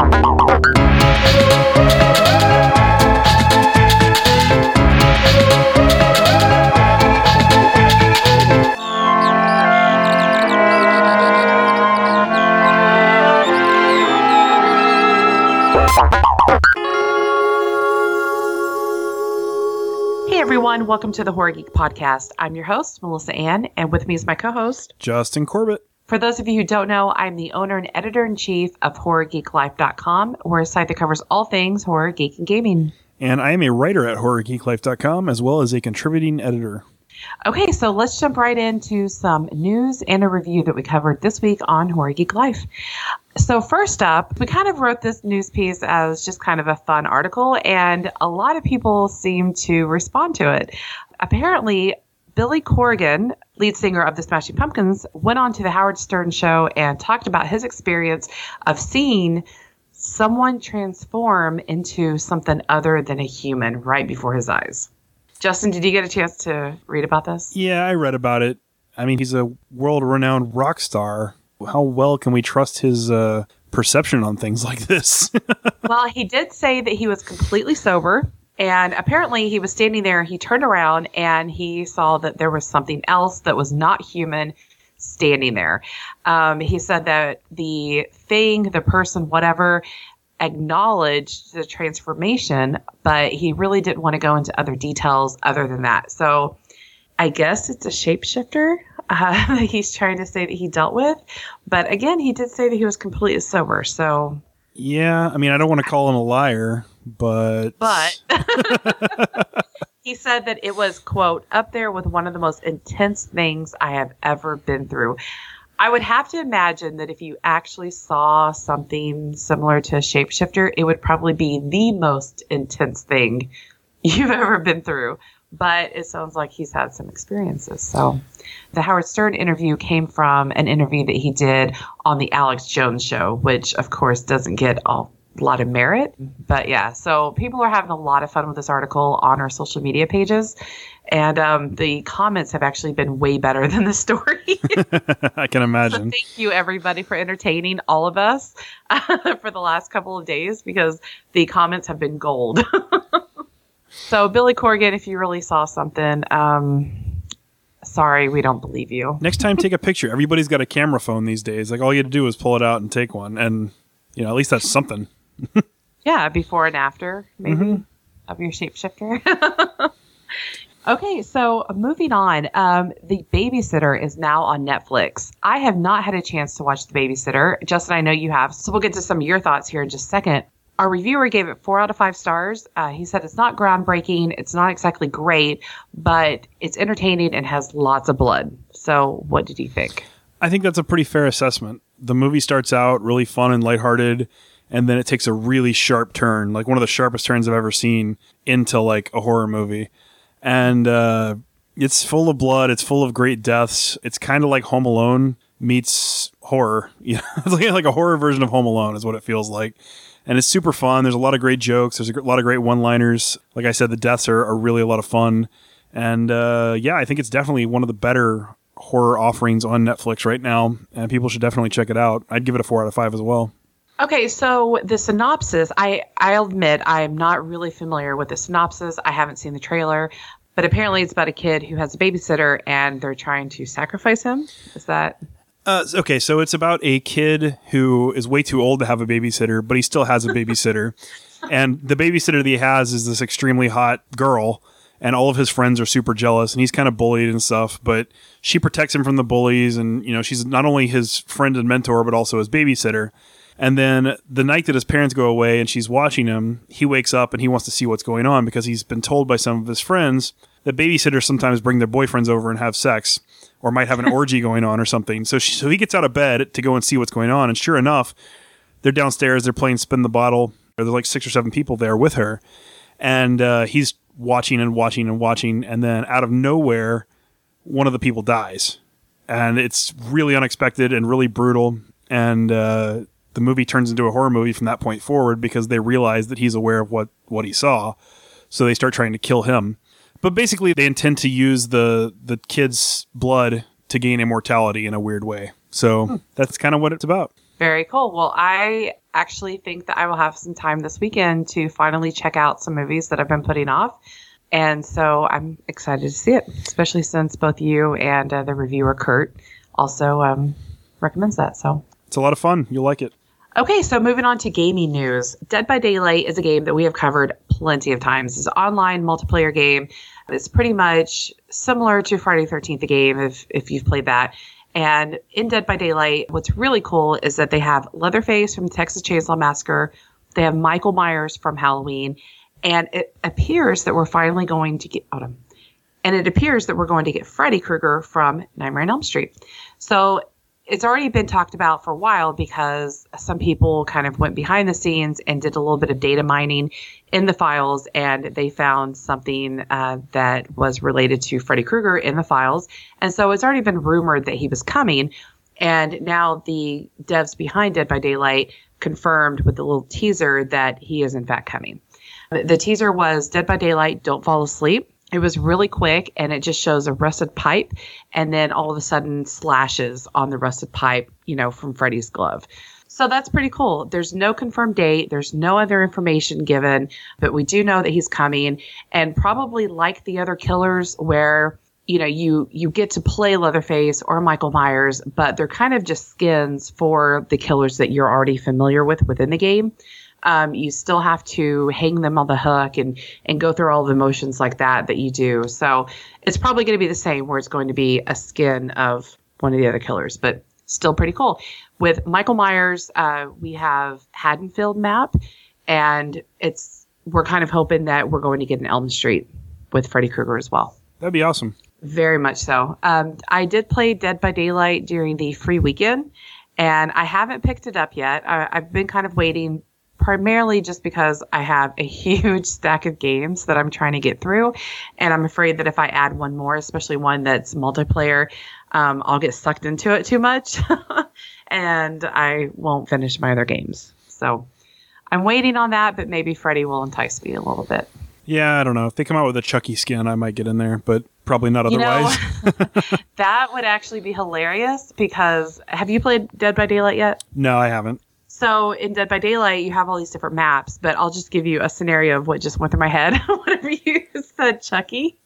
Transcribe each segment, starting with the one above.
Hey everyone, welcome to the Horror Geek Podcast. I'm your host, Melissa Ann, and with me is my co host. Justin Corbett. For those of you who don't know, I'm the owner and editor in chief of HorrorGeekLife.com. We're a site that covers all things horror, geek, and gaming. And I am a writer at HorrorGeekLife.com as well as a contributing editor. Okay, so let's jump right into some news and a review that we covered this week on Horror Geek Life. So, first up, we kind of wrote this news piece as just kind of a fun article, and a lot of people seem to respond to it. Apparently, Billy Corgan, lead singer of the Smashing Pumpkins, went on to the Howard Stern show and talked about his experience of seeing someone transform into something other than a human right before his eyes. Justin, did you get a chance to read about this? Yeah, I read about it. I mean, he's a world renowned rock star. How well can we trust his uh, perception on things like this? well, he did say that he was completely sober. And apparently, he was standing there. He turned around and he saw that there was something else that was not human standing there. Um, he said that the thing, the person, whatever, acknowledged the transformation, but he really didn't want to go into other details other than that. So I guess it's a shapeshifter uh, that he's trying to say that he dealt with. But again, he did say that he was completely sober. So. Yeah, I mean, I don't want to call him a liar, but. But. he said that it was, quote, up there with one of the most intense things I have ever been through. I would have to imagine that if you actually saw something similar to a shapeshifter, it would probably be the most intense thing you've ever been through. But it sounds like he's had some experiences. So the Howard Stern interview came from an interview that he did on the Alex Jones show, which of course doesn't get a lot of merit. But yeah, so people are having a lot of fun with this article on our social media pages and um, the comments have actually been way better than the story. I can imagine. So thank you, everybody, for entertaining all of us uh, for the last couple of days because the comments have been gold. so, Billy Corgan, if you really saw something, um, sorry, we don't believe you. Next time, take a picture. Everybody's got a camera phone these days. Like all you have to do is pull it out and take one, and you know at least that's something. yeah, before and after, maybe mm-hmm. of your shapeshifter. Okay, so moving on. Um, the Babysitter is now on Netflix. I have not had a chance to watch The Babysitter. Justin, I know you have. So we'll get to some of your thoughts here in just a second. Our reviewer gave it four out of five stars. Uh, he said it's not groundbreaking, it's not exactly great, but it's entertaining and has lots of blood. So, what did you think? I think that's a pretty fair assessment. The movie starts out really fun and lighthearted, and then it takes a really sharp turn, like one of the sharpest turns I've ever seen into like a horror movie and uh, it's full of blood. It's full of great deaths. It's kind of like Home Alone meets horror. You know, it's like, like a horror version of Home Alone is what it feels like. And it's super fun. There's a lot of great jokes. There's a lot of great one-liners. Like I said, the deaths are, are really a lot of fun. And uh, yeah, I think it's definitely one of the better horror offerings on Netflix right now, and people should definitely check it out. I'd give it a four out of five as well. Okay, so the synopsis, I I'll admit I'm not really familiar with the synopsis. I haven't seen the trailer, but apparently it's about a kid who has a babysitter and they're trying to sacrifice him. Is that uh, okay, so it's about a kid who is way too old to have a babysitter, but he still has a babysitter. and the babysitter that he has is this extremely hot girl, and all of his friends are super jealous, and he's kind of bullied and stuff. But she protects him from the bullies, and you know she's not only his friend and mentor, but also his babysitter. And then the night that his parents go away and she's watching him, he wakes up and he wants to see what's going on because he's been told by some of his friends that babysitters sometimes bring their boyfriends over and have sex or might have an orgy going on or something. So she, so he gets out of bed to go and see what's going on and sure enough, they're downstairs, they're playing spin the bottle. Or there's like six or seven people there with her. And uh, he's watching and watching and watching and then out of nowhere one of the people dies. And it's really unexpected and really brutal and uh, the movie turns into a horror movie from that point forward because they realize that he's aware of what what he saw, so they start trying to kill him. But basically, they intend to use the the kid's blood to gain immortality in a weird way. So hmm. that's kind of what it's about. Very cool. Well, I actually think that I will have some time this weekend to finally check out some movies that I've been putting off. And so I'm excited to see it, especially since both you and uh, the reviewer, Kurt, also um, recommends that. So it's a lot of fun. You'll like it. Okay, so moving on to gaming news. Dead by Daylight is a game that we have covered plenty of times. It's an online multiplayer game. It's pretty much similar to Friday the 13th, the game, if, if you've played that. And in Dead by Daylight, what's really cool is that they have Leatherface from Texas Chainsaw Massacre, they have Michael Myers from Halloween, and it appears that we're finally going to get Autumn. And it appears that we're going to get Freddy Krueger from Nightmare on Elm Street. So it's already been talked about for a while because some people kind of went behind the scenes and did a little bit of data mining in the files and they found something uh, that was related to Freddy Krueger in the files. And so it's already been rumored that he was coming. And now the devs behind Dead by Daylight confirmed with the little teaser that he is in fact coming. The teaser was Dead by Daylight, Don't Fall Asleep. It was really quick and it just shows a rusted pipe and then all of a sudden slashes on the rusted pipe, you know, from Freddy's glove. So that's pretty cool. There's no confirmed date, there's no other information given, but we do know that he's coming and probably like the other killers where you know you you get to play Leatherface or Michael Myers, but they're kind of just skins for the killers that you're already familiar with within the game um, you still have to hang them on the hook and and go through all the motions like that that you do. So it's probably going to be the same, where it's going to be a skin of one of the other killers, but still pretty cool. With Michael Myers, uh, we have Haddonfield map, and it's we're kind of hoping that we're going to get an Elm Street with Freddy Krueger as well. That'd be awesome. Very much so. Um, I did play Dead by Daylight during the free weekend, and I haven't picked it up yet. I, I've been kind of waiting primarily just because I have a huge stack of games that I'm trying to get through. And I'm afraid that if I add one more, especially one that's multiplayer, um, I'll get sucked into it too much and I won't finish my other games. So I'm waiting on that, but maybe Freddy will entice me a little bit. Yeah, I don't know. If they come out with a Chucky skin, I might get in there, but probably not otherwise. You know, that would actually be hilarious because have you played Dead by Daylight yet? No, I haven't. So in Dead by Daylight, you have all these different maps, but I'll just give you a scenario of what just went through my head whenever you said Chucky.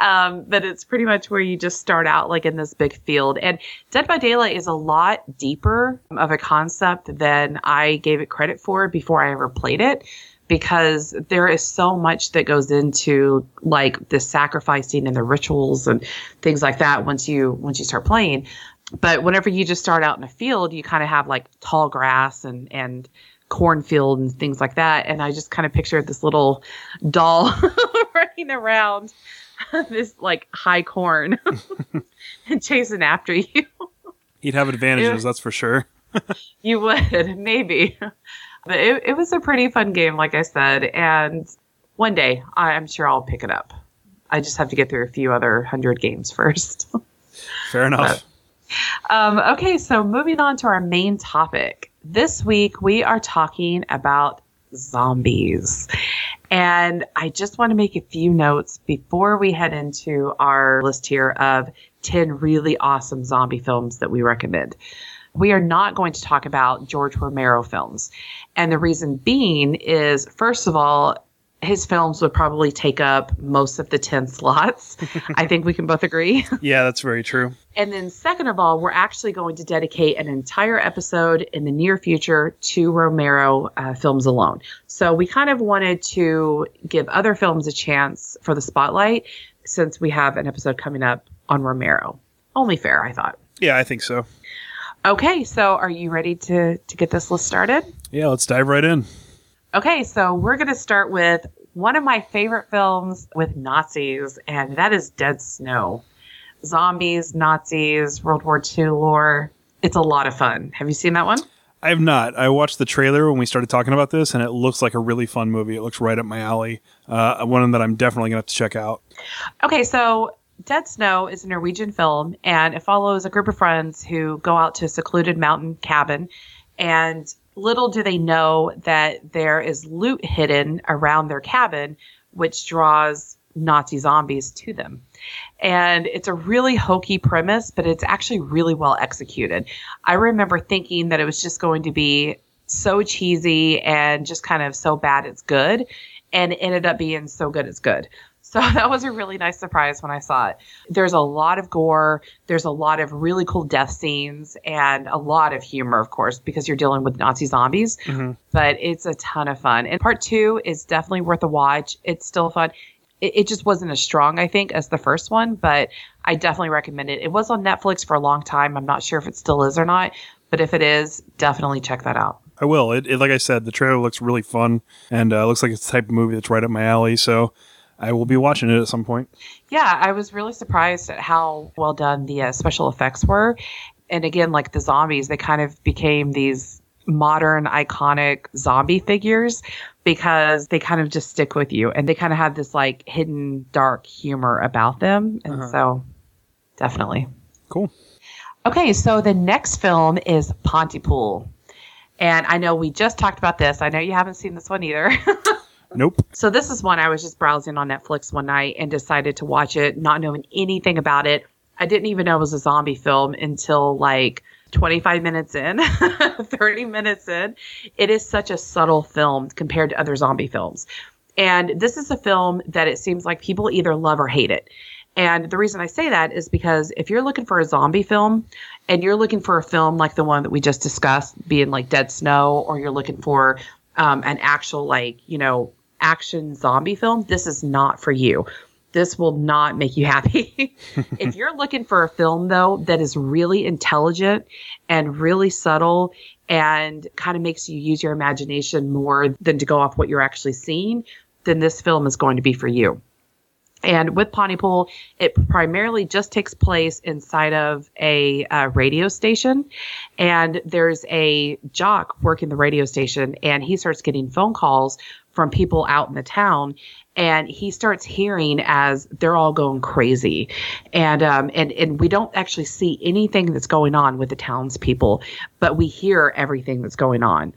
Um, but it's pretty much where you just start out like in this big field. And Dead by Daylight is a lot deeper of a concept than I gave it credit for before I ever played it because there is so much that goes into like the sacrificing and the rituals and things like that once you once you start playing but whenever you just start out in a field, you kind of have like tall grass and and cornfield and things like that. And I just kind of pictured this little doll running around this like high corn and chasing after you. He'd have advantages, that's for sure. you would, maybe. But it, it was a pretty fun game, like I said. And one day, I'm sure I'll pick it up. I just have to get through a few other hundred games first. Fair enough. But, um, okay, so moving on to our main topic. This week we are talking about zombies. And I just want to make a few notes before we head into our list here of 10 really awesome zombie films that we recommend. We are not going to talk about George Romero films. And the reason being is, first of all, his films would probably take up most of the 10 slots. I think we can both agree. Yeah, that's very true. And then, second of all, we're actually going to dedicate an entire episode in the near future to Romero uh, films alone. So, we kind of wanted to give other films a chance for the spotlight since we have an episode coming up on Romero. Only fair, I thought. Yeah, I think so. Okay, so are you ready to, to get this list started? Yeah, let's dive right in. Okay, so we're going to start with one of my favorite films with Nazis, and that is Dead Snow. Zombies, Nazis, World War II lore. It's a lot of fun. Have you seen that one? I have not. I watched the trailer when we started talking about this, and it looks like a really fun movie. It looks right up my alley. Uh, one that I'm definitely going to have to check out. Okay, so Dead Snow is a Norwegian film, and it follows a group of friends who go out to a secluded mountain cabin and little do they know that there is loot hidden around their cabin, which draws Nazi zombies to them. And it's a really hokey premise, but it's actually really well executed. I remember thinking that it was just going to be so cheesy and just kind of so bad it's good and it ended up being so good it's good. So that was a really nice surprise when I saw it. There's a lot of gore, there's a lot of really cool death scenes, and a lot of humor, of course, because you're dealing with Nazi zombies. Mm-hmm. But it's a ton of fun. And part two is definitely worth a watch. It's still fun. It, it just wasn't as strong, I think, as the first one, but I definitely recommend it. It was on Netflix for a long time. I'm not sure if it still is or not, but if it is, definitely check that out. I will. It, it like I said, the trailer looks really fun and uh, looks like it's the type of movie that's right up my alley. So I will be watching it at some point. Yeah, I was really surprised at how well done the uh, special effects were. And again, like the zombies, they kind of became these modern iconic zombie figures because they kind of just stick with you and they kind of have this like hidden dark humor about them. And Uh-huh. so definitely. Cool. Okay, so the next film is Pontypool. And I know we just talked about this. I know you haven't seen this one either. Nope. So this is one I was just browsing on Netflix one night and decided to watch it, not knowing anything about it. I didn't even know it was a zombie film until like 25 minutes in, 30 minutes in. It is such a subtle film compared to other zombie films. And this is a film that it seems like people either love or hate it. And the reason I say that is because if you're looking for a zombie film and you're looking for a film like the one that we just discussed, being like Dead Snow, or you're looking for um, an actual, like, you know, action zombie film, this is not for you. This will not make you happy. if you're looking for a film, though, that is really intelligent and really subtle and kind of makes you use your imagination more than to go off what you're actually seeing, then this film is going to be for you. And with Pontypool, it primarily just takes place inside of a uh, radio station. And there's a jock working the radio station, and he starts getting phone calls from people out in the town. And he starts hearing as they're all going crazy, and um, and and we don't actually see anything that's going on with the townspeople, but we hear everything that's going on.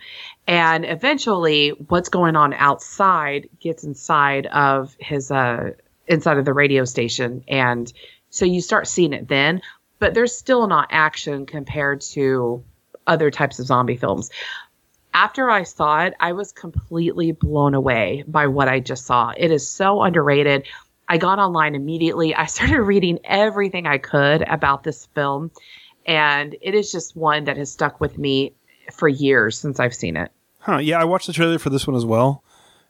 And eventually, what's going on outside gets inside of his uh, inside of the radio station. And so you start seeing it then but there's still not action compared to other types of zombie films. After i saw it i was completely blown away by what i just saw. It is so underrated. I got online immediately. I started reading everything i could about this film and it is just one that has stuck with me for years since i've seen it. Huh. Yeah, I watched the trailer for this one as well.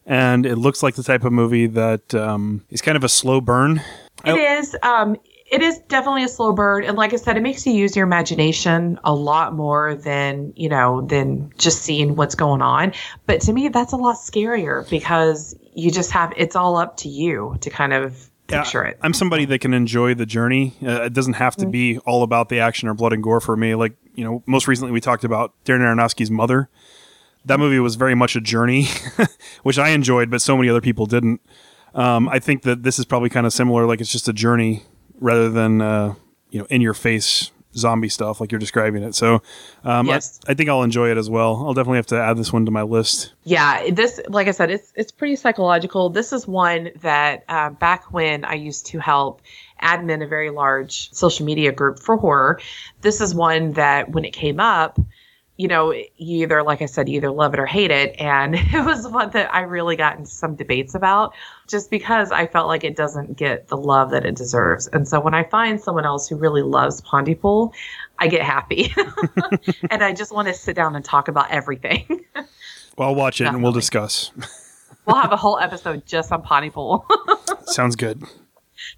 And it looks like the type of movie that um, is kind of a slow burn. It is. Um, it is definitely a slow burn, and like I said, it makes you use your imagination a lot more than you know than just seeing what's going on. But to me, that's a lot scarier because you just have it's all up to you to kind of Yeah, picture it. I'm somebody that can enjoy the journey. Uh, it doesn't have to be all about the action or blood and gore for me. Like, you know, most recently we talked about Darren Aronofsky's Mother. That movie was very much a journey, which I enjoyed, but so many other people didn't. Um, I think that this is probably kind of similar. Like, it's just a journey rather than, uh, you know, in your face zombie stuff like you're describing it. So, um, Yes. I, I think I'll enjoy it as well. I'll definitely have to add this one to my list. Yeah, this, like I said, it's it's pretty psychological. This is one that uh, back when I used to help admin a very large social media group for horror, this is one that when it came up, you know, you either, like I said, you either love it or hate it. And it was one that I really got into some debates about just because I felt like it doesn't get the love that it deserves. And so when I find someone else who really loves Pontypool, I get happy. and I just want to sit down and talk about everything. Well, I'll watch it and we'll discuss. we'll have a whole episode just on Pontypool. Sounds good.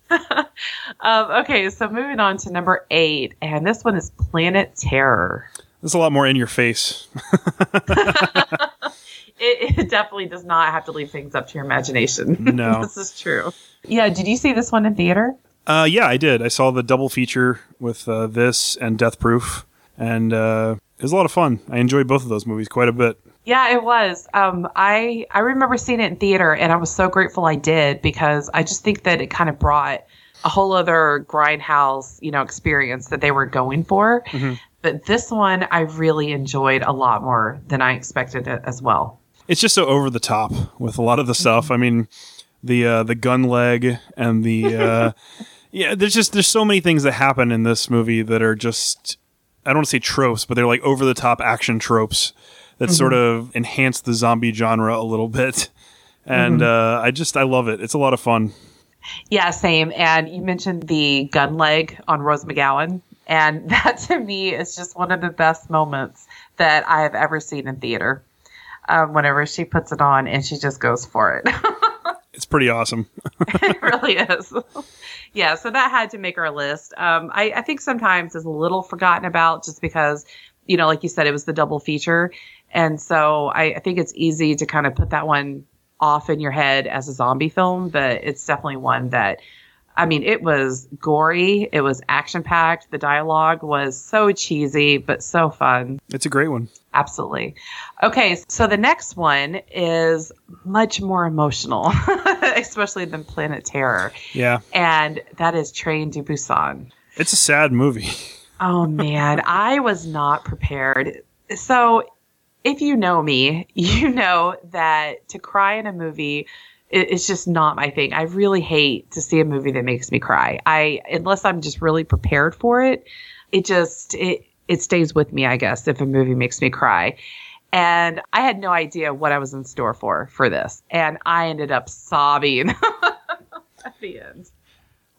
um, okay, so moving on to number eight, and this one is Planet Terror. Is a lot more in your face. It, it definitely does not have to leave things up to your imagination. No. this is true. Yeah, did you see this one in theater? Uh, yeah, I did. I saw the double feature with uh, this and Death Proof, and uh, it was a lot of fun. I enjoyed both of those movies quite a bit. Yeah, it was. Um, I I remember seeing it in theater, and I was so grateful I did because I just think that it kind of brought a whole other grindhouse, you know, experience that they were going for. But this one, I really enjoyed a lot more than I expected it as well. It's just so over the top with a lot of the stuff. I mean, the uh, the gun leg and the uh, yeah. There's just there's so many things that happen in this movie that are just I don't want to say tropes, but they're like over the top action tropes that mm-hmm. sort of enhance the zombie genre a little bit. And mm-hmm. uh, I just I love it. It's a lot of fun. Yeah, same. And you mentioned the gun leg on Rose McGowan. And that to me is just one of the best moments that I have ever seen in theater. Um, whenever she puts it on and she just goes for it. it's pretty awesome. it really is. yeah, so that had to make our list. Um, I, I think sometimes is a little forgotten about just because, you know, like you said, it was the double feature. And so I, I think it's easy to kind of put that one off in your head as a zombie film, but it's definitely one that I mean, it was gory, it was action packed, the dialogue was so cheesy, but so fun. It's a great one. Absolutely. Okay, so the next one is much more emotional, especially than Planet Terror. Yeah. And that is Train to Busan. It's a sad movie. oh, man. I was not prepared. So if you know me, you know that to cry in a movie it's just not my thing. I really hate to see a movie that makes me cry. I unless I'm just really prepared for it, it just it it stays with me, I guess, if a movie makes me cry. And I had no idea what I was in store for for this, and I ended up sobbing at the end.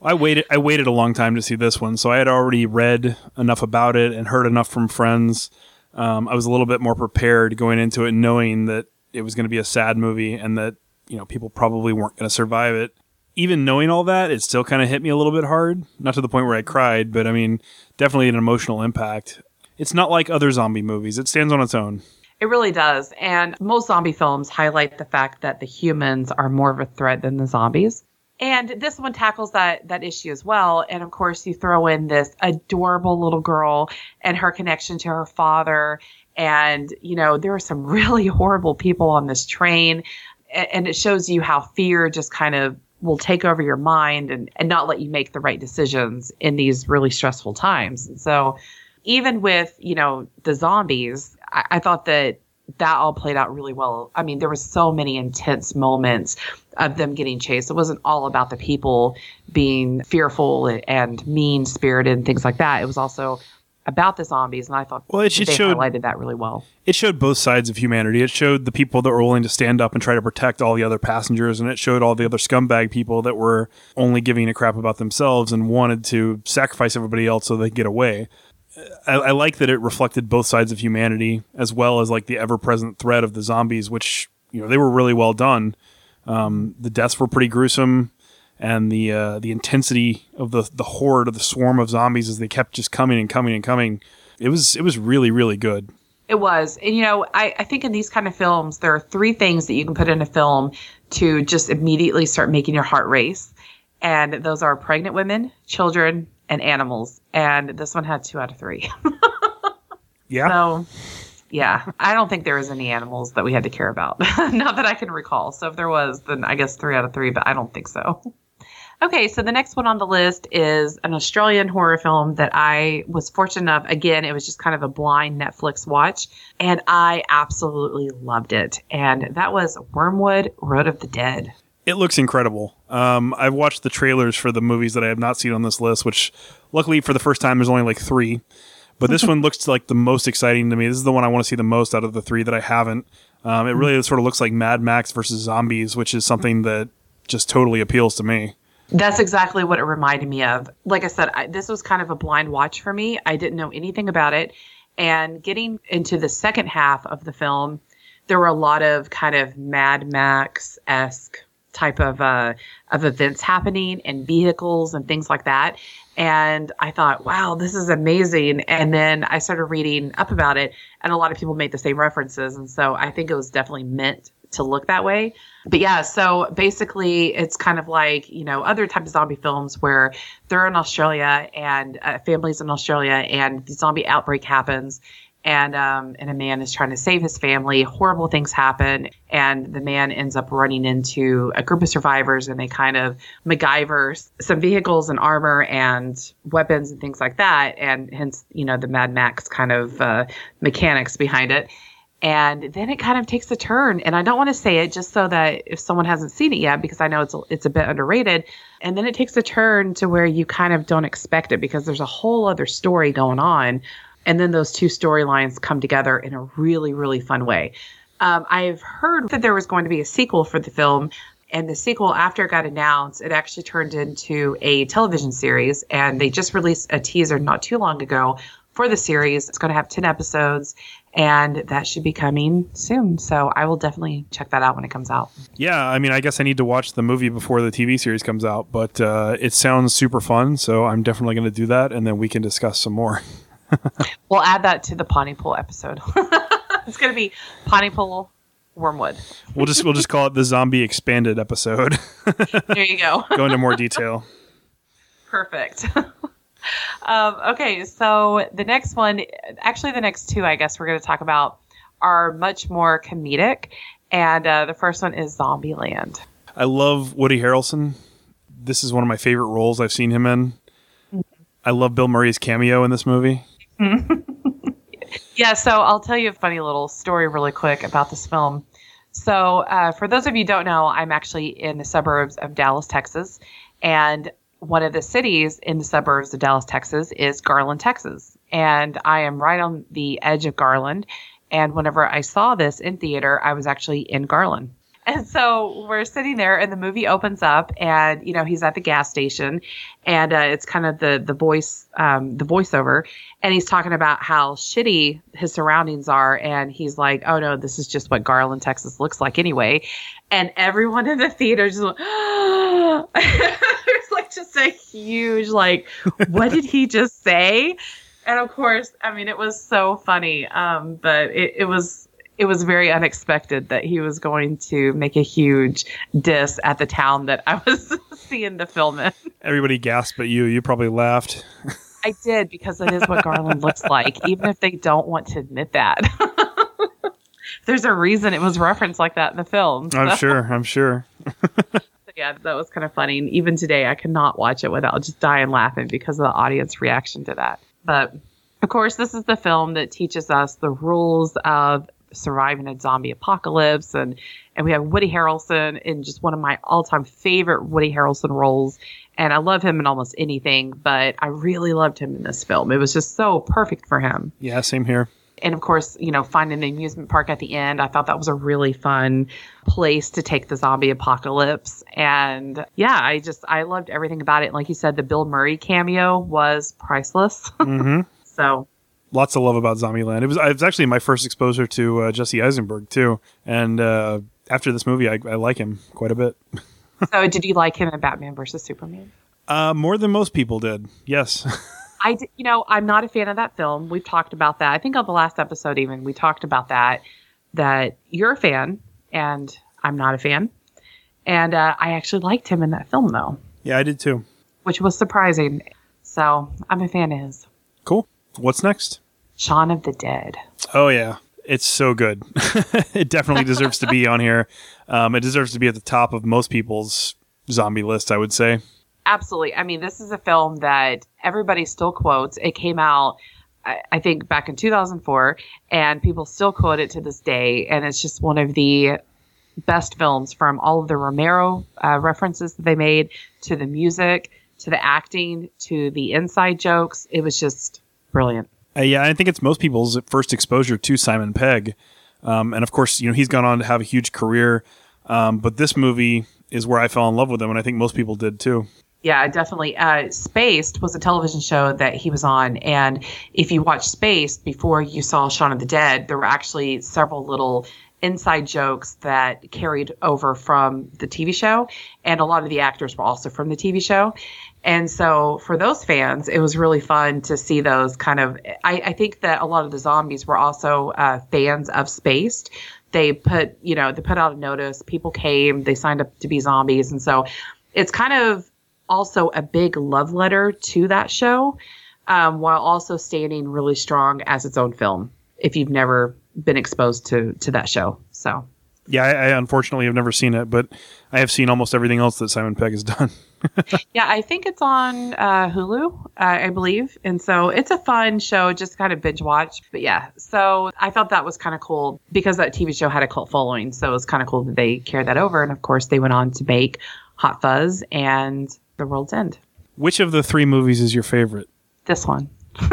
I waited. I waited a long time to see this one, so I had already read enough about it and heard enough from friends um, I was a little bit more prepared going into it, knowing that it was going to be a sad movie and that you know people probably weren't going to survive it. Even knowing all that, it still kind of hit me a little bit hard. Not to the point where I cried, but I mean, definitely an emotional impact. It's not like other zombie movies; it stands on its own. It really does. And most zombie films highlight the fact that the humans are more of a threat than the zombies. And this one tackles that that issue as well. And of course, you throw in this adorable little girl and her connection to her father. And you know, there are some really horrible people on this train, and it shows you how fear just kind of will take over your mind and, and not let you make the right decisions in these really stressful times. And so, even with you know the zombies, I, I thought that that all played out really well. I mean, there were so many intense moments of them getting chased. It wasn't all about the people being fearful and mean spirited and things like that. It was also about the zombies, and I thought well, it, it they showed, highlighted that really well. It showed both sides of humanity. It showed the people that were willing to stand up and try to protect all the other passengers, and it showed all the other scumbag people that were only giving a crap about themselves and wanted to sacrifice everybody else so they could get away. I, I, like that it reflected both sides of humanity as well as like the ever present threat of the zombies, which you know they were really well done. Um, the deaths were pretty gruesome, and the uh, the intensity of the the horde of the swarm of zombies as they kept just coming and coming and coming. It was it was really really good. It was, and you know, I, I think in these kind of films, there are three things that you can put in a film to just immediately start making your heart race, and those are pregnant women, children, and animals. And this one had two out of three. yeah. So, yeah, I don't think there was any animals that we had to care about. Not that I can recall. So if there was, then I guess three out of three, but I don't think so. Okay, so the next one on the list is an Australian horror film that I was fortunate enough. Again, it was just kind of a blind Netflix watch, and I absolutely loved it. And that was Wyrmwood Road of the Dead. It looks incredible. Um, I've watched the trailers for the movies that I have not seen on this list, which luckily for the first time there's only like three. But this one looks like the most exciting to me. This is the one I want to see the most out of the three that I haven't. Um, it really sort of looks like Mad Max versus zombies, which is something that just totally appeals to me. That's exactly what it reminded me of. Like I said, I, this was kind of a blind watch for me. I didn't know anything about it. And getting into the second half of the film, there were a lot of kind of Mad Max esque type of uh, of events happening and vehicles and things like that. And I thought, wow, this is amazing. And then I started reading up about it, and a lot of people made the same references. And so I think it was definitely meant to look that way. But yeah, so basically, it's kind of like, you know, other types of zombie films where they're in Australia and uh, families in Australia, and the zombie outbreak happens and um, and a man is trying to save his family. Horrible things happen, and the man ends up running into a group of survivors, and they kind of MacGyver some vehicles and armor and weapons and things like that, and hence you know the Mad Max kind of uh, mechanics behind it. And then it kind of takes a turn, and I don't want to say it just so that if someone hasn't seen it yet, because I know it's a, it's a bit underrated. And then it takes a turn to where you kind of don't expect it because there's a whole other story going on And then those two storylines come together in a really, really fun way. Um, I've heard that there was going to be a sequel for the film, and the sequel, after it got announced, it actually turned into a television series. And they just released a teaser not too long ago for the series. It's going to have 10 episodes, and that should be coming soon. So I will definitely check that out when it comes out. Yeah, I mean, I guess I need to watch the movie before the TV series comes out, but uh, it sounds super fun. So I'm definitely going to do that, and then we can discuss some more. we'll add that to the Pontypool episode. it's going to be Pontypool Wyrmwood. we'll just we'll just call it the zombie expanded episode. there you go. Go into more detail. Perfect. Um, okay, so the next one, actually, the next two, I guess we're going to talk about are much more comedic, and uh, the first one is Zombieland. I love Woody Harrelson. This is one of my favorite roles I've seen him in. Mm-hmm. I love Bill Murray's cameo in this movie. yeah, so I'll tell you a funny little story really quick about this film. So, uh, for those of you don't know, I'm actually in the suburbs of Dallas, Texas, and one of the cities in the suburbs of Dallas, Texas is Garland, Texas. And I am right on the edge of Garland. And whenever I saw this in theater, I was actually in Garland. And so we're sitting there, and the movie opens up, and you know he's at the gas station, and uh, it's kind of the the voice, um, the voiceover, and he's talking about how shitty his surroundings are, and he's like, "Oh no, this is just what Garland, Texas looks like anyway," and everyone in the theater just went, just a huge like, what did he just say? And of course, I mean, it was so funny, um, but it, it was it was very unexpected that he was going to make a huge diss at the town that I was seeing the film in. Everybody gasped at you. You probably laughed. I did because that is what Garland looks like, even if they don't want to admit that. There's a reason it was referenced like that in the film. So. I'm sure. I'm sure. Yeah, that was kind of funny. And even today, I cannot watch it without just dying laughing because of the audience reaction to that. But of course, this is the film that teaches us the rules of surviving a zombie apocalypse and and we have Woody Harrelson in just one of my all-time favorite Woody Harrelson roles and I love him in almost anything but I really loved him in this film. It was just so perfect for him. Yeah, same here. And of course, you know, finding the amusement park at the end, I thought that was a really fun place to take the zombie apocalypse. And yeah, I just I loved everything about it. And like you said, the Bill Murray cameo was priceless. Mm-hmm. so lots of love about Zombieland. It was it was actually my first exposure to uh, Jesse Eisenberg too, and uh, after this movie, I, I, like him quite a bit. so, did you like him in Batman versus Superman? Uh, more than most people did. Yes. I, you know, I'm not a fan of that film. We've talked about that. I think on the last episode, even we talked about that. That you're a fan, and I'm not a fan. And uh, I actually liked him in that film, though. Yeah, I did too. Which was surprising. So I'm a fan of his. Cool. What's next? Shaun of the Dead. Oh yeah, it's so good. it definitely deserves to be on here. Um, it deserves to be at the top of most people's zombie list, I would say. Absolutely. I mean, this is a film that everybody still quotes. It came out, I think, back in 2004, and people still quote it to this day. And it's just one of the best films from all of the Romero uh, references that they made to the music, to the acting, to the inside jokes. It was just brilliant. Uh, yeah, I think it's most people's first exposure to Simon Pegg, um, and of course, you know he's gone on to have a huge career. Um, but this movie is where I fell in love with him, and I think most people did too. Yeah, definitely. Uh, Spaced was a television show that he was on, and if you watched Spaced before you saw Shaun of the Dead, there were actually several little inside jokes that carried over from the TV show, and a lot of the actors were also from the TV show. And so for those fans, it was really fun to see those kind of. I, I think that a lot of the zombies were also uh, fans of Spaced. They put, you know, they put out a notice. People came. They signed up to be zombies, and so it's kind of also a big love letter to that show, um, while also standing really strong as its own film. If you've never been exposed to to that show, so yeah, I, I unfortunately have never seen it, but I have seen almost everything else that Simon Pegg has done. yeah, I think it's on uh, Hulu, uh, I believe. And so it's a fun show, just kind of binge watch. But yeah, so I thought that was kind of cool because that TV show had a cult following. So it was kind of cool that they carried that over. And of course, they went on to make Hot Fuzz and The World's End. Which of the three movies is your favorite? This one.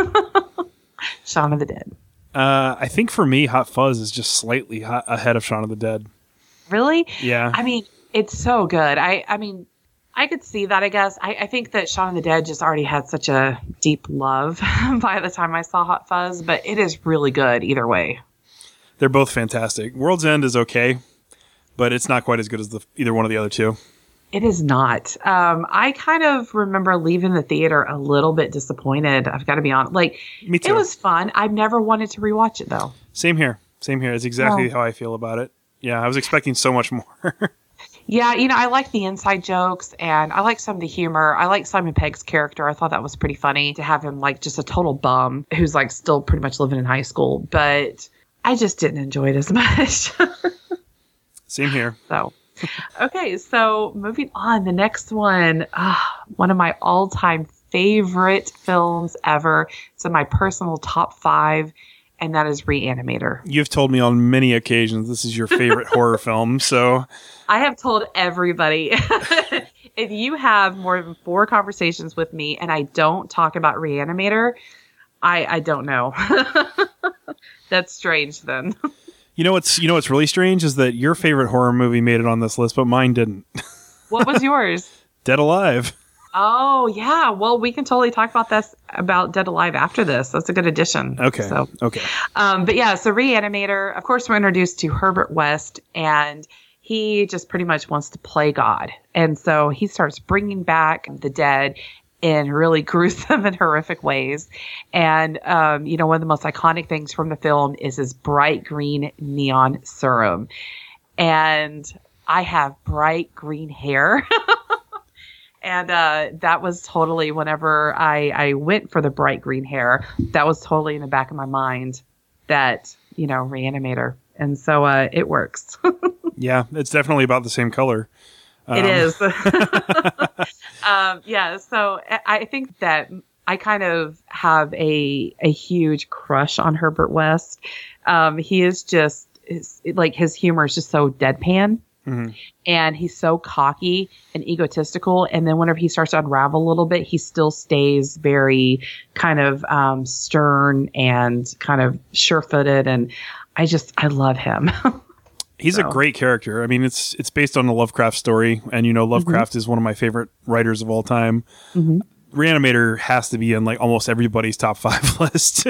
Shaun of the Dead? Uh, I think for me, Hot Fuzz is just slightly hot ahead of Shaun of the Dead. Really? Yeah. I mean, it's so good. I, I mean, I could see that, I guess. I, I think that Shaun of the Dead just already had such a deep love by the time I saw Hot Fuzz, but it is really good either way. They're both fantastic. World's End is okay, but it's not quite as good as the either one of the other two. It is not. Um, I kind of remember leaving the theater a little bit disappointed. I've got to be honest. Like, Me too. it was fun. I've never wanted to rewatch it though. Same here. Same here. It's exactly how I feel about it. Yeah, I was expecting so much more. Yeah, you know, I like the inside jokes and I like some of the humor. I like Simon Pegg's character. I thought that was pretty funny to have him like just a total bum who's like still pretty much living in high school. But I just didn't enjoy it as much. Same here. so, okay, so moving on. The next one, ah, one of my all time favorite films ever. It's in my personal top five, and that is Reanimator. You've told me on many occasions this is your favorite horror film, so I have told everybody if you have more than four conversations with me and I don't talk about Reanimator, I I don't know. That's strange then. You know what's you know what's really strange is that your favorite horror movie made it on this list, but mine didn't. What was yours? Dead Alive. Oh yeah, well we can totally talk about this about Dead Alive after this. That's a good addition. Okay. So Okay. Um, but yeah, so Reanimator, of course, we're introduced to Herbert West, and he just pretty much wants to play God. And so he starts bringing back the dead in really gruesome and horrific ways. And, um, you know, one of the most iconic things from the film is his bright green neon serum. And I have bright green hair. And uh, that was totally whenever I, I went for the bright green hair, that was totally in the back of my mind that, you know, reanimator. And so uh, it works. Yeah, it's definitely about the same color. It Um, is. um, yeah. So I- think that I kind of have a, a huge crush on Herbert West. Um, he is just, is, like, his humor is just so deadpan. mhm. and he's so cocky and egotistical. And then whenever he starts to unravel a little bit, he still stays very kind of um, stern and kind of sure footed. And I just, I love him. He's So. a great character. I mean, it's it's based on a Lovecraft story, and you know, Lovecraft is one of my favorite writers of all time. Mhm. Reanimator has to be in like almost everybody's top five list.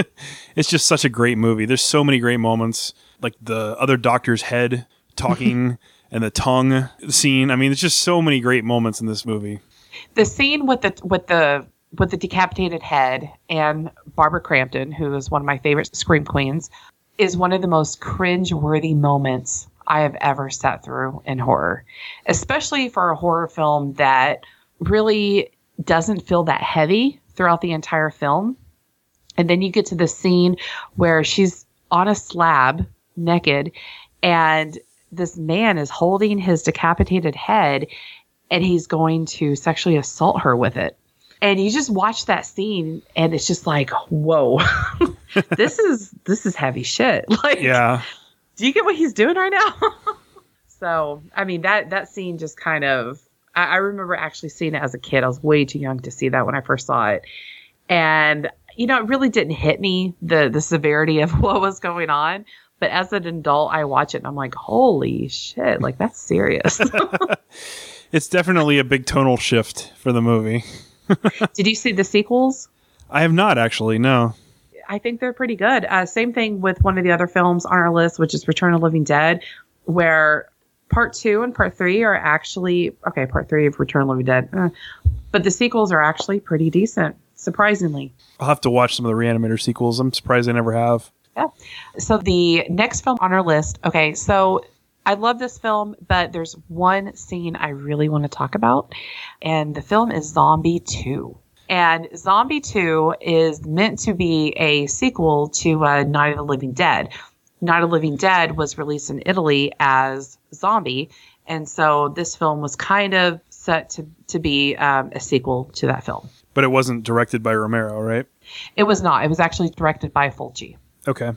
it's just such a great movie. There's so many great moments, like the other doctor's head talking and the tongue scene. I mean, there's just so many great moments in this movie. the scene with the, with the, with the decapitated head and Barbara Crampton, who is one of my favorite scream queens, is one of the most cringe-worthy moments I have ever sat through in horror, especially for a horror film that really doesn't feel that heavy throughout the entire film. And then you get to the scene where she's on a slab naked and this man is holding his decapitated head and he's going to sexually assault her with it. And you just watch that scene and it's just like, whoa. this is this is heavy shit. Like Yeah, do you get what he's doing right now? so, I mean that that scene just kind of I, I remember actually seeing it as a kid. I was way too young to see that when I first saw it. And you know, it really didn't hit me the the severity of what was going on. But as an adult, I watch it and I'm like, holy shit, like that's serious. it's definitely a big tonal shift for the movie. Did you see the sequels? I have not actually. No. I think they're pretty good. Uh, same thing with one of the other films on our list, which is Return of the Living Dead, where part two and part three are actually okay. Part three of Return of the Living Dead, eh, but the sequels are actually pretty decent, surprisingly. I'll have to watch some of the Reanimator sequels. I'm surprised I never have. Yeah. So the next film on our list, okay, so I love this film, but there's one scene I really want to talk about, and the film is Zombie 2. And Zombie 2 is meant to be a sequel to uh, Night of the Living Dead. Night of the Living Dead was released in Italy as Zombie, and so this film was kind of set to, to be um, a sequel to that film. But it wasn't directed by Romero, right? It was not. It was actually directed by Fulci. Okay.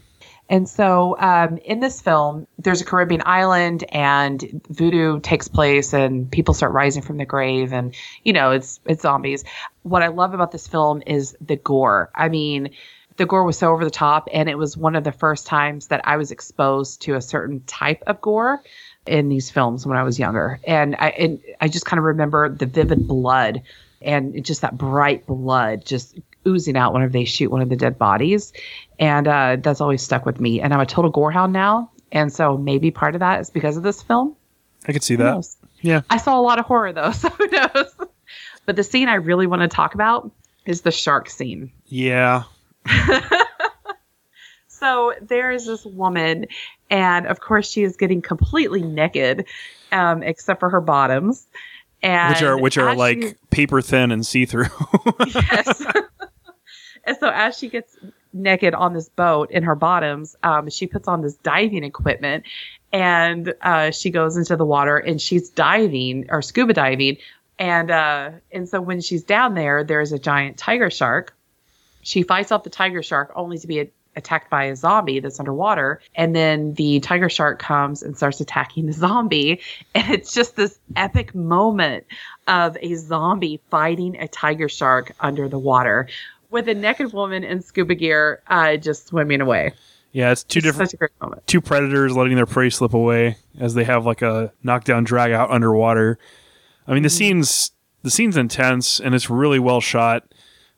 And so um, in this film, there's a Caribbean island, and voodoo takes place, and people start rising from the grave, and you know it's it's zombies. What I love about this film is the gore. I mean, the gore was so over the top, and it was one of the first times that I was exposed to a certain type of gore in these films when I was younger. And I and I just kind of remember the vivid blood and just that bright blood just oozing out whenever they shoot one of the dead bodies. And uh, that's always stuck with me. And I'm a total gorehound now. And so maybe part of that is because of this film. I could see that. Yeah. I saw a lot of horror though, so who knows? but the scene I really want to talk about is the shark scene. Yeah. so there is this woman, and of course she is getting completely naked, um, except for her bottoms. And which are which are like paper thin and see through. yes. And so as she gets naked on this boat in her bottoms, um, she puts on this diving equipment and uh, she goes into the water and she's diving or scuba diving. And uh, and so when she's down there, there's a giant tiger shark. She fights off the tiger shark only to be a- attacked by a zombie that's underwater. And then the tiger shark comes and starts attacking the zombie. And it's just this epic moment of a zombie fighting a tiger shark under the water with a naked woman in scuba gear uh, just swimming away. yeah, it's two It's different Such a great moment. two predators letting their prey slip away as they have like a knockdown drag out underwater. I mean, the scene's the scene's intense and it's really well shot.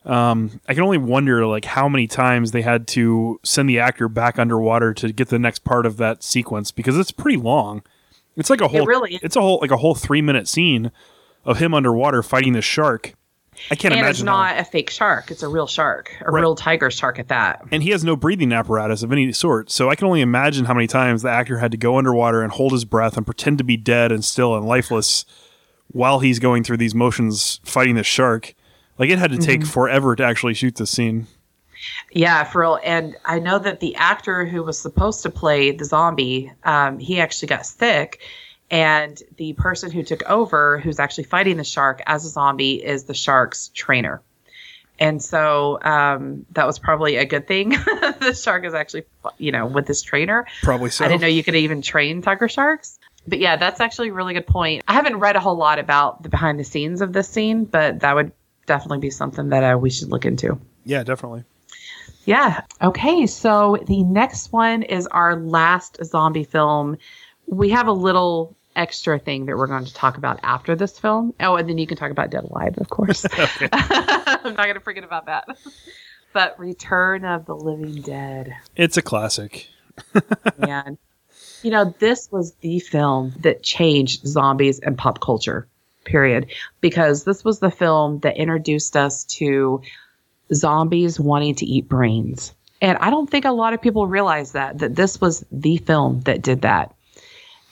Um, I can only wonder like how many times they had to send the actor back underwater to get the next part of that sequence because it's pretty long. It's like a whole really is. it's a whole like a whole three minute scene of him underwater fighting the shark. I can't And imagine. it's how- not a fake shark. It's a real shark, a Right. real tiger shark at that. and he has no breathing apparatus of any sort. So I can only imagine how many times the actor had to go underwater and hold his breath and pretend to be dead and still and lifeless while he's going through these motions fighting this shark. Like it had to take forever to actually shoot this scene. Yeah, for real. And I know that the actor who was supposed to play the zombie, um, he actually got sick. And the person who took over, who's actually fighting the shark as a zombie, is the shark's trainer. And so um, that was probably a good thing. the shark is actually, you know, with this trainer. Probably so. I didn't know you could even train tiger sharks. But yeah, that's actually a really good point. I haven't read a whole lot about the behind the scenes of this scene, but that would definitely be something that uh, we should look into. Yeah, definitely. Yeah. Okay. So the next one is our last zombie film. We have a little extra thing that we're going to talk about after this film. Oh, and then you can talk about Dead Alive, of course. I'm not going to forget about that. But Return of the Living Dead. It's a classic. Man, you know, this was the film that changed zombies and pop culture, period. Because this was the film that introduced us to zombies wanting to eat brains. And I don't think a lot of people realize that, that this was the film that did that.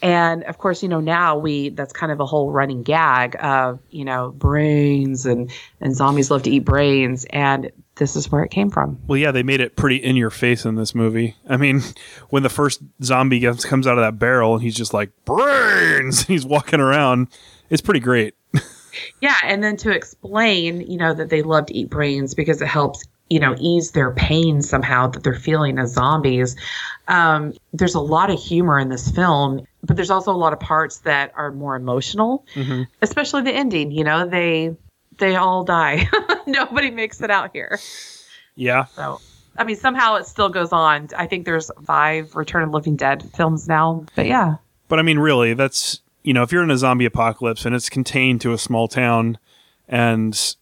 And of course, you know, now we, that's kind of a whole running gag of, you know, brains and, and zombies love to eat brains. And this is where it came from. Well, yeah, they made it pretty in your face in this movie. I mean, when the first zombie gets, comes out of that barrel and he's just like brains, he's walking around. It's pretty great. Yeah, and then to explain, you know, that they love to eat brains because it helps, you know, ease their pain somehow that they're feeling as zombies. Um, there's a lot of humor in this film, but there's also a lot of parts that are more emotional, especially the ending. You know, they they all die. Nobody makes it out here. Yeah, So, I mean, somehow it still goes on. I think there's five Return of the Living Dead films now, but yeah. But I mean, really, that's you know, if you're in a zombie apocalypse and it's contained to a small town, and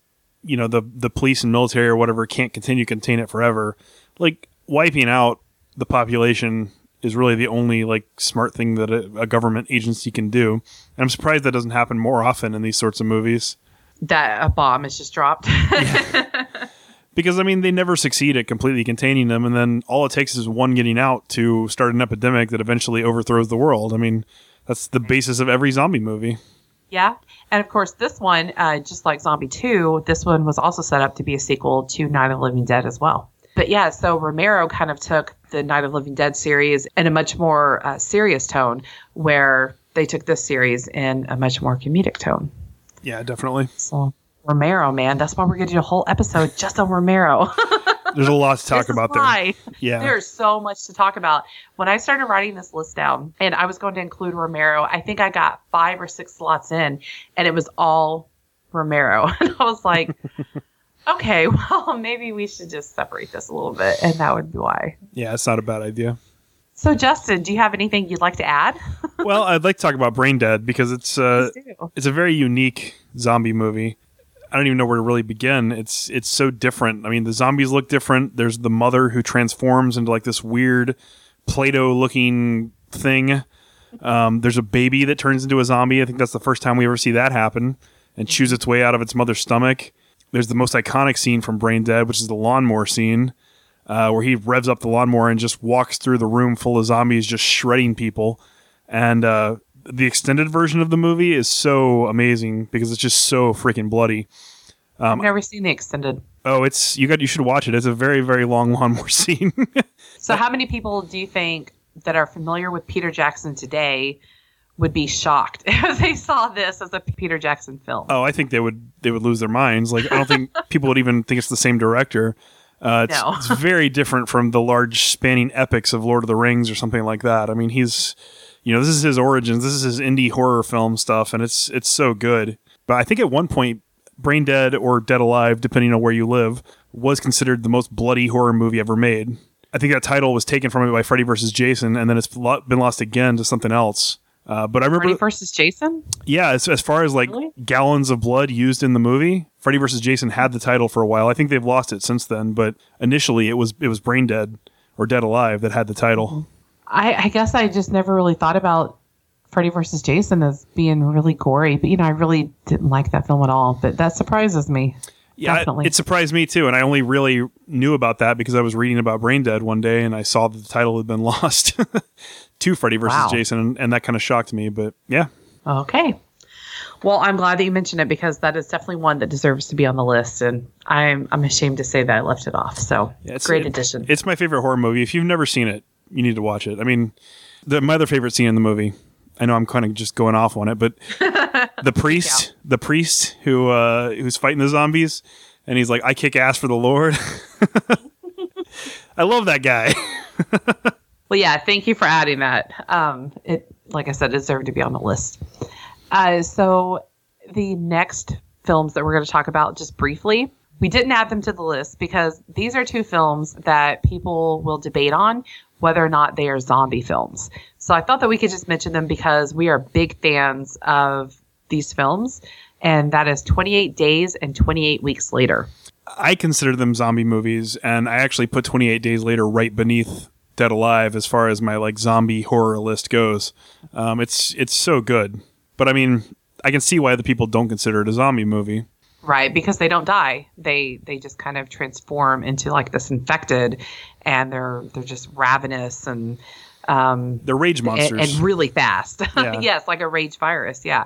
you know the the police and military or whatever can't continue to contain it forever, like wiping out the population is really the only like smart thing that a, a government agency can do. And I'm surprised that doesn't happen more often in these sorts of movies. That a bomb is just dropped. Because I mean, they never succeed at completely containing them, and then all it takes is one getting out to start an epidemic that eventually overthrows the world. I mean, that's the basis of every zombie movie. Yeah. And of course, this one, uh, just like Zombie 2, this one was also set up to be a sequel to Night of the Living Dead as well. But yeah, so Romero kind of took the Night of Living Dead series in a much more uh, serious tone, where they took this series in a much more comedic tone. Yeah, definitely. So, Romero, man, that's why we're going to do a whole episode just on Romero. There's a lot to talk This about there. Yeah. There's so much to talk about. When I started writing this list down and I was going to include Romero, I think I got five or six slots in and it was all Romero. And I was like, Okay, well, maybe we should just separate this a little bit, and that would be why. Yeah, it's not a bad idea. So, Justin, do you have anything you'd like to add? well, I'd like to talk about Brain Dead because it's uh, it's a very unique zombie movie. I don't even know where to really begin. It's it's so different. I mean, the zombies look different. There's the mother who transforms into like this weird Play-Doh looking thing. Um, there's a baby that turns into a zombie. I think that's the first time we ever see that happen and chews its way out of its mother's stomach. There's the most iconic scene from Brain Dead, which is the lawnmower scene, uh, where he revs up the lawnmower and just walks through the room full of zombies, just shredding people. And uh, the extended version of the movie is so amazing because it's just so freaking bloody. Um, I've never seen the extended. Oh, it's you got you should watch it. It's a very very long lawnmower scene. so, how many people do you think that are familiar with Peter Jackson today would be shocked if they saw this as a Peter Jackson film. Oh, I think they would they would lose their minds. Like I don't think people would even think it's the same director. Uh, it's, no. it's very different from the large spanning epics of Lord of the Rings or something like that. I mean, he's you know this is his origins. This is his indie horror film stuff, and it's it's so good. But I think at one point, Brain Dead or Dead Alive, depending on where you live, was considered the most bloody horror movie ever made. I think that title was taken from it by Freddy vs. Jason, and then it's been lost again to something else. Uh, but I remember Freddy versus Jason. Yeah, as, as far as like really? gallons of blood used in the movie, Freddy versus Jason had the title for a while. I think they've lost it since then, but initially it was it was Brain Dead or Dead Alive that had the title. Mm-hmm. I, I guess I just never really thought about Freddy versus Jason as being really gory, but you know I really didn't like that film at all. But that surprises me. Yeah, Definitely. it surprised me too, and I only really knew about that because I was reading about Brain Dead one day, and I saw that the title had been lost to Freddy versus wow. Jason, and, and that kind of shocked me. But yeah. Okay. Well, I'm glad that you mentioned it because that is definitely one that deserves to be on the list, and I'm I'm ashamed to say that I left it off. So yeah, it's great it, addition. It's my favorite horror movie. If you've never seen it, you need to watch it. I mean, the, my other favorite scene in the movie. I know I'm kind of just going off on it, but the priest, the priest who uh, who's fighting the zombies, and he's like, "I kick ass for the Lord." I love that guy. Well, yeah, thank you for adding that. Um, it, like I said, it deserved to be on the list. Uh, so the next films that we're going to talk about just briefly, we didn't add them to the list because these are two films that people will debate on whether or not they are zombie films. So I thought that we could just mention them because we are big fans of these films, and that is 28 Days and 28 Weeks Later. I consider them zombie movies, and I actually put 28 Days Later right beneath Dead Alive as far as my like zombie horror list goes. Um, it's it's so good, but I mean, I can see why the people don't consider it a zombie movie. Right, because they don't die. They they just kind of transform into like this infected, and they're they're just ravenous and um, they're rage monsters and, and really fast. Yeah. yes, like a rage virus. Yeah,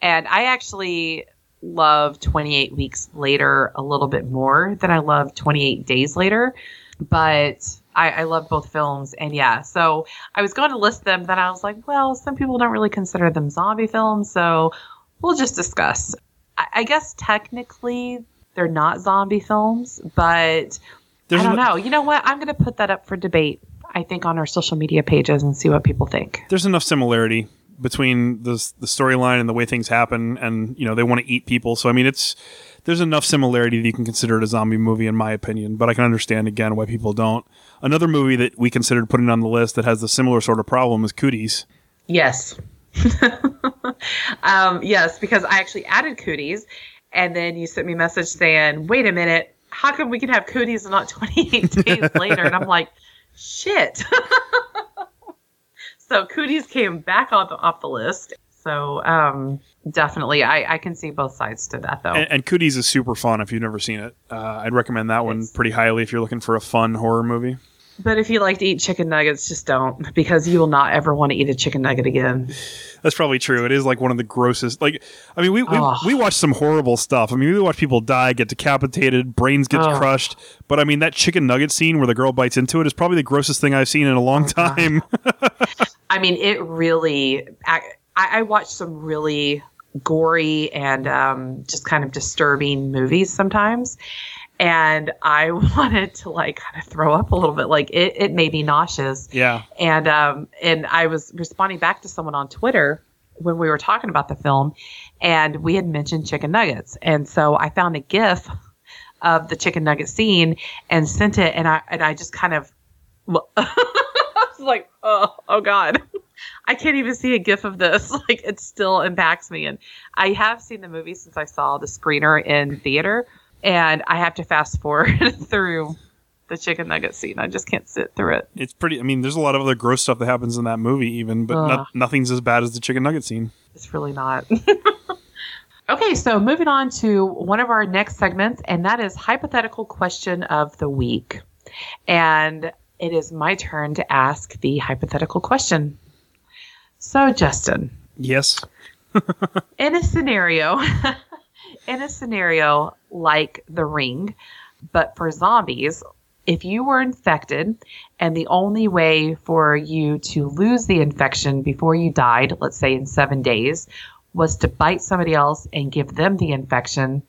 and I actually love 28 weeks later a little bit more than I love 28 days later, but I, I love both films, and yeah, so I was going to list them. Then I was like, well, some people don't really consider them zombie films, so we'll just discuss. I, I guess technically they're not zombie films, but There's I don't know. You know what? I'm going to put that up for debate. I think on our social media pages and see what people think. There's enough similarity between the the storyline and the way things happen, and you know they want to eat people. So I mean, it's there's enough similarity that you can consider it a zombie movie, in my opinion. But I can understand again why people don't. Another movie that we considered putting on the list that has a similar sort of problem is Cooties. Yes. um, yes, because I actually added Cooties, and then you sent me a message saying, "Wait a minute, how come we can have Cooties and not 28 days later?" And I'm like, "Shit." so Cooties came back off the, off the list. So um, definitely, I, I can see both sides to that though. And, and Cooties is super fun if you've never seen it. Uh, I'd recommend that one pretty highly if you're looking for a fun horror movie. But if you like to eat chicken nuggets, just don't because you will not ever want to eat a chicken nugget again. That's probably true. It is like one of the grossest. Like, I mean, we we, oh. we watch some horrible stuff. I mean, we watch people die, get decapitated, brains get oh. crushed. But I mean, that chicken nugget scene where the girl bites into it is probably the grossest thing I've seen in a long oh, time. I mean, it really. I, I watched some really gory and um, just kind of disturbing movies sometimes and I wanted to like kind of throw up a little bit. Like it, it made me nauseous. Yeah. And um and I was responding back to someone on Twitter when we were talking about the film, and we had mentioned chicken nuggets, and so I found a GIF of the chicken nugget scene and sent it, and I and I just kind of, I was like, oh, oh God, I can't even see a gif of this. Like it still impacts me, and I have seen the movie since I saw the screener in theater, and I have to fast forward through the chicken nugget scene. I just can't sit through it. It's pretty. I mean, there's a lot of other gross stuff that happens in that movie, even, but no, nothing's as bad as the chicken nugget scene. It's really not. okay, so moving on to one of our next segments, and that is hypothetical question of the week. And it is my turn to ask the hypothetical question. So, Justin, Yes. in a scenario, in a scenario like The Ring, but for zombies, if you were infected and the only way for you to lose the infection before you died, let's say in seven days, was to bite somebody else and give them the infection,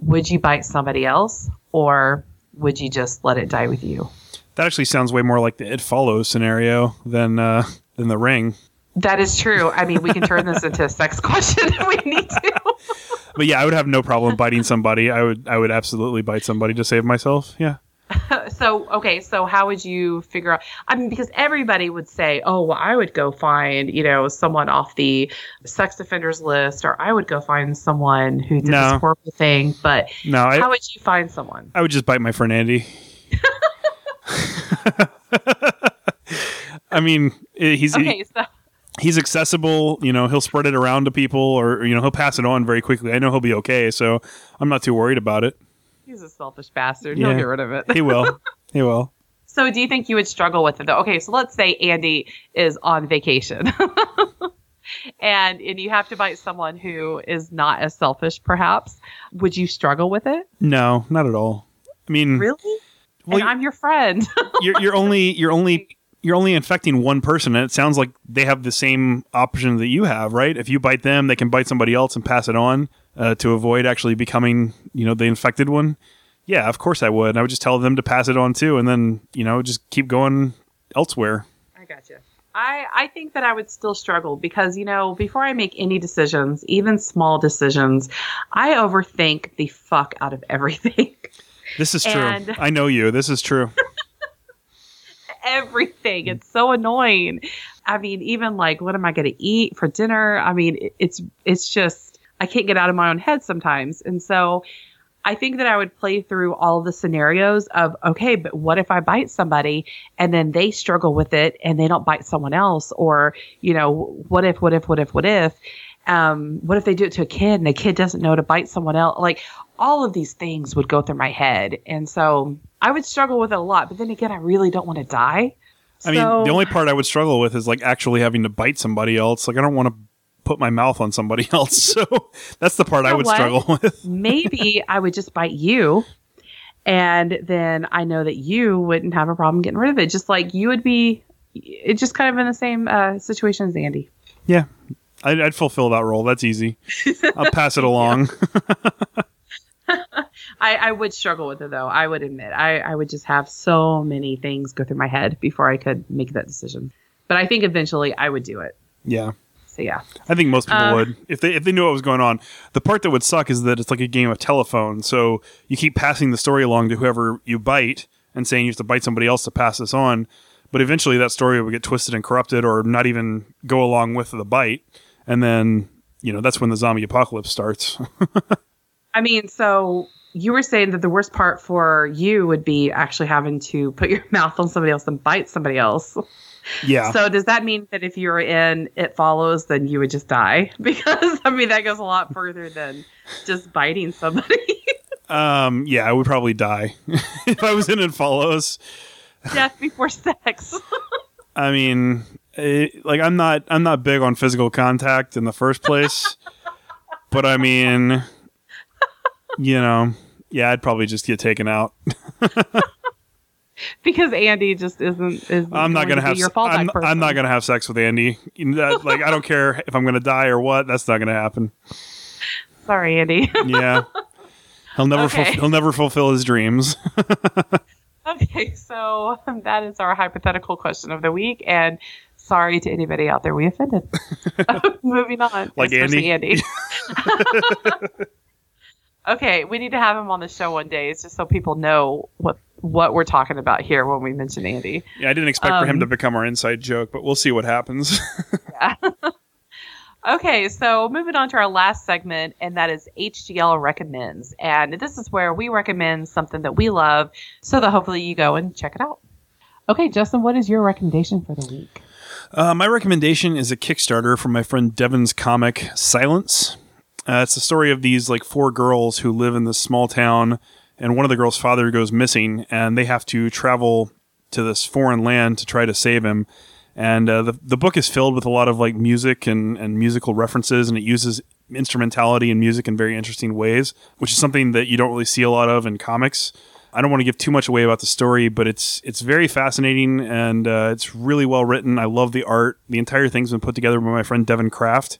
would you bite somebody else or would you just let it die with you? That actually sounds way more like the It Follows scenario than uh, than the Ring. That is true. I mean, we can turn this into a sex question if we need to. But yeah, I would have no problem biting somebody. I would I would absolutely bite somebody to save myself. Yeah. so okay so how would you figure out i mean because everybody would say oh well i would go find you know someone off the sex offenders list or i would go find someone who did No. this horrible thing but No, I, how would you find someone I would just bite my friend Andy. I mean, he's okay so he's accessible. You know, he'll spread it around to people, or you know, he'll pass it on very quickly. I know he'll be okay, so I'm not too worried about it. he's a selfish bastard Yeah. he'll get rid of it He will. he will. so do you think you would struggle with it though okay so let's say andy is on vacation and and you have to bite someone who is not as selfish perhaps would you struggle with it No, not at all. I mean, really well, and i'm your friend you're you're only you're only you're only infecting one person, and it sounds like they have the same option that you have, right? If you bite them, they can bite somebody else and pass it on uh, to avoid actually becoming, you know, the infected one. Yeah, of course I would. I would just tell them to pass it on too, and then you know just keep going elsewhere. I got you. I, I think that I would still struggle because, you know, before I make any decisions, even small decisions, I overthink the fuck out of everything. This is true. And- I know you. This is true. everything. It's so annoying. I mean, even like, what am I going to eat for dinner? I mean, it's, it's just, I can't get out of my own head sometimes. And so I think that I would play through all the scenarios of, okay, but what if I bite somebody and then they struggle with it and they don't bite someone else? Or, you know, what if, what if, what if, what if? Um, what if they do it to a kid and the kid doesn't know to bite someone else? Like all of these things would go through my head. And so I would struggle with it a lot. But then again, I really don't want to die. I mean, the only part I would struggle with is like actually having to bite somebody else. Like I don't want to put my mouth on somebody else. So that's the part I know would what? struggle with. maybe I would just bite you. And then I know that you wouldn't have a problem getting rid of it. Just like you would be, it's just kind of in the same uh, situation as Andy. Yeah, I'd, I'd fulfill that role. That's easy. I'll pass it along. I, I would struggle with it though. I would admit, I, I would just have so many things go through my head before I could make that decision. But I think eventually I would do it. Yeah. So yeah. I think most people Uh, would if they if they knew what was going on. The part that would suck is that it's like a game of telephone. So you keep passing the story along to whoever you bite and saying you have to bite somebody else to pass this on. But eventually that story would get twisted and corrupted or not even go along with the bite. And then, you know, that's when the zombie apocalypse starts. I mean, so you were saying that the worst part for you would be actually having to put your mouth on somebody else and bite somebody else. yeah. So does that mean that if you're in It Follows, then you would just die? Because I mean that goes a lot further than just biting somebody. um yeah, I would probably die. if I was in It Follows. Death before sex. I mean, it, like I'm not I'm not big on physical contact in the first place, but I mean, you know, yeah, I'd probably just get taken out. because Andy just isn't. is I'm not going gonna have your fallback I'm, person. I'm not gonna have sex with Andy. You know, that- like I don't care if I'm gonna die or what. That's not gonna happen. Sorry, Andy. Yeah, he'll never Okay. fulf- he'll never fulfill his dreams. okay, so that is our hypothetical question of the week, and sorry to anybody out there we offended. Moving on, Like Andy? Andy. Okay, we need to have him on the show one day, It's just so people know what what we're talking about here when we mention Andy. Yeah, I didn't expect for him Um, to become our inside joke, but we'll see what happens. Okay, so moving on to our last segment, and that is HGL recommends. And this is where we recommend something that we love so that hopefully you go and check it out. Okay, Justin, what is your recommendation for the week? Uh, my recommendation is a Kickstarter from my friend Devin's comic Silence. Uh, it's the story of these like four girls who live in this small town, and one of the girls' father goes missing, and they have to travel to this foreign land to try to save him. And uh, the the book is filled with a lot of like music and and musical references, and it uses instrumentality and music in very interesting ways, which is something that you don't really see a lot of in comics. I don't want to give too much away about the story, but it's it's very fascinating and uh, it's really well written. I love the art. The entire thing's been put together by my friend Devin Kraft.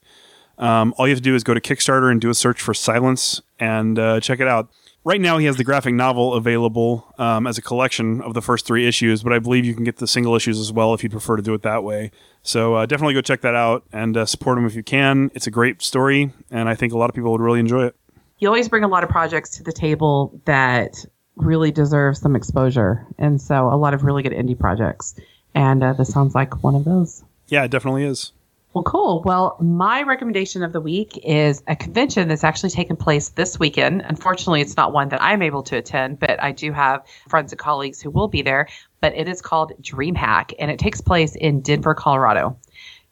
Um, all you have to do is go to Kickstarter and do a search for Silence and uh, check it out. Right now, he has the graphic novel available um, as a collection of the first three issues, but I believe you can get the single issues as well if you'd prefer to do it that way. So uh, definitely go check that out and uh, support him if you can. It's a great story, and I think a lot of people would really enjoy it. You always bring a lot of projects to the table that really deserve some exposure. And so a lot of really good indie projects. And uh, this sounds like one of those. Yeah, it definitely is. Well, cool. Well, my recommendation of the week is a convention that's actually taking place this weekend. Unfortunately, it's not one that I'm able to attend, but I do have friends and colleagues who will be there. But it is called DreamHack, and it takes place in Denver, Colorado.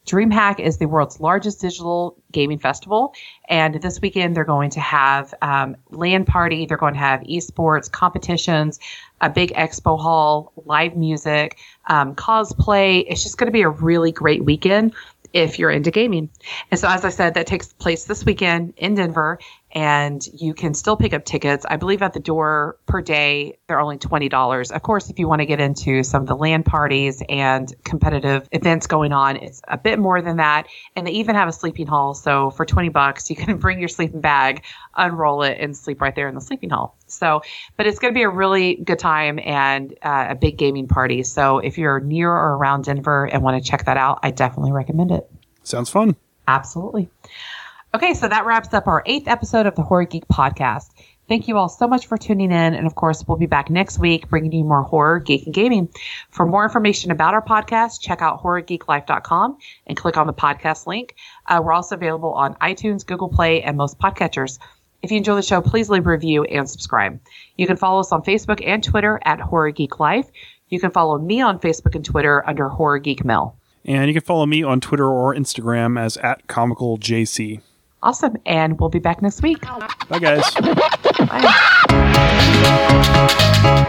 DreamHack is the world's largest digital gaming festival, and this weekend they're going to have um, LAN party. They're going to have esports competitions, a big expo hall, live music, um, cosplay. It's just going to be a really great weekend if you're into gaming. And so, as I said, that takes place this weekend in Denver, and you can still pick up tickets. I believe at the door per day, they're only $20. Of course, if you want to get into some of the LAN parties and competitive events going on, it's a bit more than that. And they even have a sleeping hall. So, for 20 bucks, you can bring your sleeping bag, unroll it, and sleep right there in the sleeping hall. So, but it's going to be a really good time and uh, a big gaming party. So, if you're near or around Denver and want to check that out, I definitely recommend it. Sounds fun. Absolutely. Okay, so that wraps up our eighth episode of the Horror Geek podcast. Thank you all so much for tuning in. And of course, we'll be back next week bringing you more horror, geek, and gaming. For more information about our podcast, check out horrorgeeklife.com and click on the podcast link. Uh, we're also available on iTunes, Google Play, and most podcatchers. If you enjoy the show, please leave a review and subscribe. You can follow us on Facebook and Twitter at Horror Geek Life. You can follow me on Facebook and Twitter under Horror Geek Mill. And you can follow me on Twitter or Instagram as at comicaljc. Awesome. And we'll be back next week. Bye, guys. Bye.